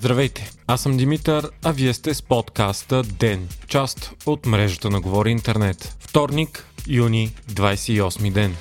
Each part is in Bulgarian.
Здравейте, аз съм Димитър, а вие сте с подкаста ДЕН, част от мрежата на Говори Интернет. Вторник, юни, 28 ден.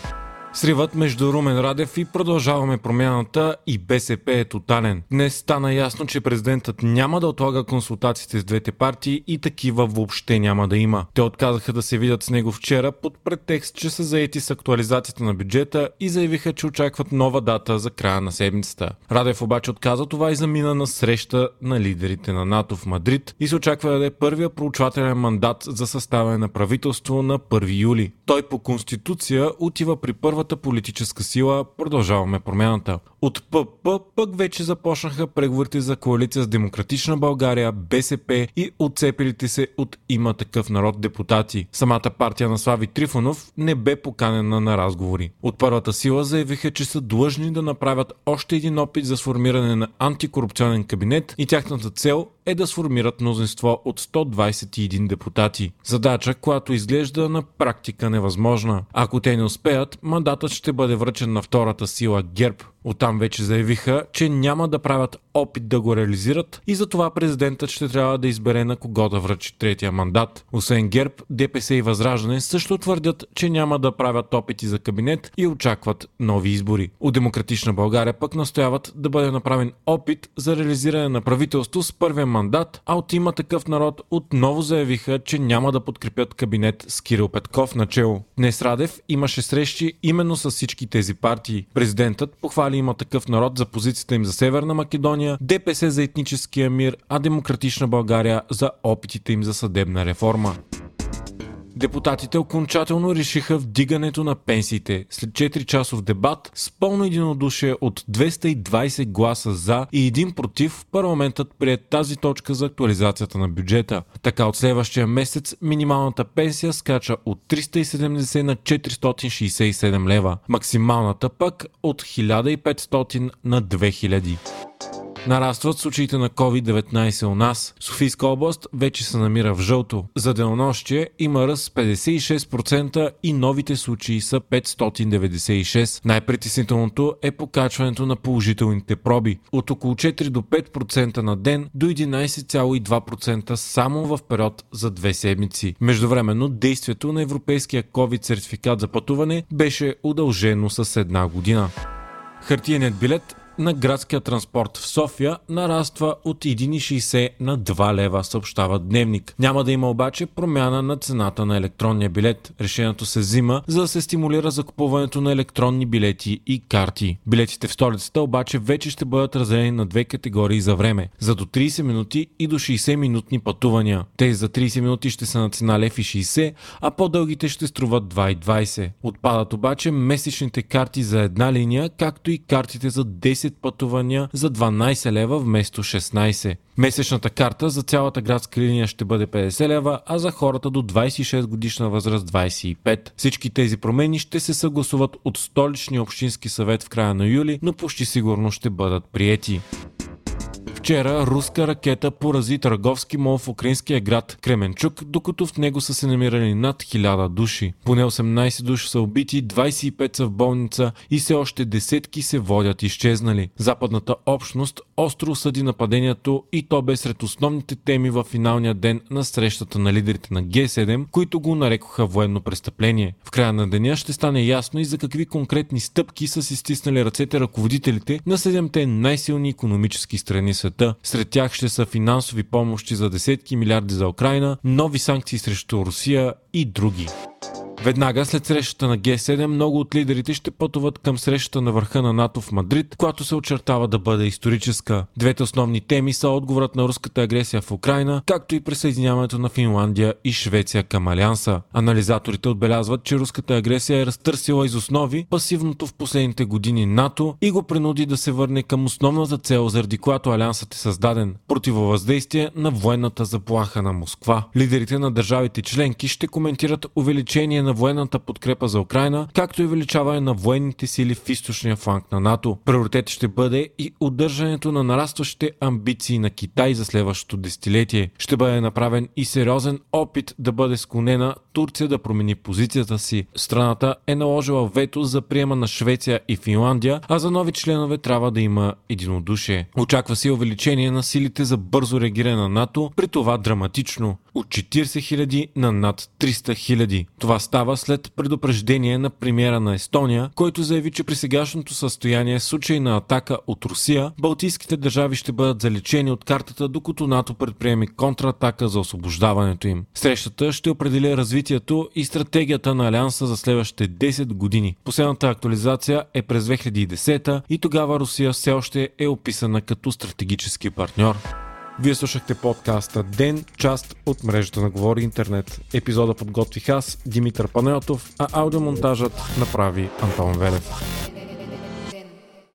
Сривът между Румен Радев и продължаваме промяната и БСП е тотален. Днес стана ясно, че президентът няма да отлага консултациите с двете партии и такива въобще няма да има. Те отказаха да се видят с него вчера под претекст, че са заети с актуализацията на бюджета и заявиха, че очакват нова дата за края на седмицата. Радев обаче отказа това и замина на среща на лидерите на НАТО в Мадрид и се очаква да даде първия проучвателен мандат за съставяне на правителство на 1 юли. Той по конституция отива при първата политическа сила Продължаваме промяната. От ПП пък вече започнаха преговорите за коалиция с Демократична България, БСП и отцепилите се от има такъв народ депутати. Самата партия на Слави Трифонов не бе поканена на разговори. От първата сила заявиха, че са длъжни да направят още един опит за сформиране на антикорупционен кабинет и тяхната цел е да сформират мнозинство от 121 депутати. Задача, която изглежда на практика невъзможна. Ако те не успеят, мандатът ще бъде връчен на втората сила ГЕРБ. Оттам вече заявиха, че няма да правят опит да го реализират и затова президентът ще трябва да избере на кого да връчи третия мандат. Освен ГЕРБ, ДПС и Възраждане също твърдят, че няма да правят опити за кабинет и очакват нови избори. От Демократична България пък настояват да бъде направен опит за реализиране на правителство с първия мандат, а от има такъв народ отново заявиха, че няма да подкрепят кабинет с Кирил Петков начело. Днес Радев имаше срещи именно с всички тези партии. Президентът похвали има такъв народ за позицията им за Северна Македония, ДПС за етническия мир, а Демократична България за опитите им за съдебна реформа. Депутатите окончателно решиха вдигането на пенсиите след 4 часов дебат с пълно единодушие от 220 гласа за и един против парламентът прие тази точка за актуализацията на бюджета. Така от следващия месец минималната пенсия скача от 370 на 467 лева, максималната пък от 1500 на 2000. Нарастват случаите на COVID-19 у нас. Софийска област вече се намира в жълто. За денонощие има ръст 56% и новите случаи са 596. Най-притеснителното е покачването на положителните проби. От около 4 до 5% на ден до 11,2% само в период за две седмици. Междувременно действието на европейския COVID сертификат за пътуване беше удължено с една година. Хартиеният билет на градския транспорт в София нараства от 1,60 на 2 лева, съобщава Дневник. Няма да има обаче промяна на цената на електронния билет. Решението се взима, за да се стимулира закупуването на електронни билети и карти. Билетите в столицата обаче вече ще бъдат разделени на две категории за време. За до 30 минути и до 60 минутни пътувания. Тези за 30 минути ще са на цена лев и 60, а по-дългите ще струват 2,20. Отпадат обаче месечните карти за една линия, както и картите за 10 10 пътувания за 12 лева вместо 16. Месечната карта за цялата градска линия ще бъде 50 лева, а за хората до 26 годишна възраст 25. Всички тези промени ще се съгласуват от столичния общински съвет в края на юли, но почти сигурно ще бъдат приети. Вчера руска ракета порази търговски мол в украинския град Кременчук, докато в него са се намирали над 1000 души. Поне 18 души са убити, 25 са в болница и все още десетки се водят изчезнали. Западната общност остро осъди нападението и то бе сред основните теми в финалния ден на срещата на лидерите на Г7, които го нарекоха военно престъпление. В края на деня ще стане ясно и за какви конкретни стъпки са си стиснали ръцете ръководителите на седемте най-силни економически страни света света. Сред тях ще са финансови помощи за десетки милиарди за Украина, нови санкции срещу Русия и други. Веднага след срещата на Г7 много от лидерите ще пътуват към срещата на върха на НАТО в Мадрид, която се очертава да бъде историческа. Двете основни теми са отговорът на руската агресия в Украина, както и присъединяването на Финландия и Швеция към Алианса. Анализаторите отбелязват, че руската агресия е разтърсила из основи пасивното в последните години НАТО и го принуди да се върне към основната цел, заради която Алиансът е създаден – противовъздействие на военната заплаха на Москва. Лидерите на държавите членки ще коментират увеличение на на военната подкрепа за Украина, както и увеличаване на военните сили в източния фланг на НАТО. Приоритет ще бъде и удържането на нарастващите амбиции на Китай за следващото десетилетие. Ще бъде направен и сериозен опит да бъде склонена Турция да промени позицията си. Страната е наложила вето за приема на Швеция и Финландия, а за нови членове трябва да има единодушие. Очаква се увеличение на силите за бързо реагиране на НАТО, при това драматично от 40 000 на над 300 000. Това става след предупреждение на премиера на Естония, който заяви, че при сегашното състояние в случай на атака от Русия, балтийските държави ще бъдат залечени от картата, докато НАТО предприеми контратака за освобождаването им. Срещата ще определи развитието и стратегията на Алианса за следващите 10 години. Последната актуализация е през 2010 и тогава Русия все още е описана като стратегически партньор. Вие слушахте подкаста Ден, част от мрежата на Говори Интернет. Епизода подготвих аз, Димитър Панелтов, а аудиомонтажът направи Антон Велев.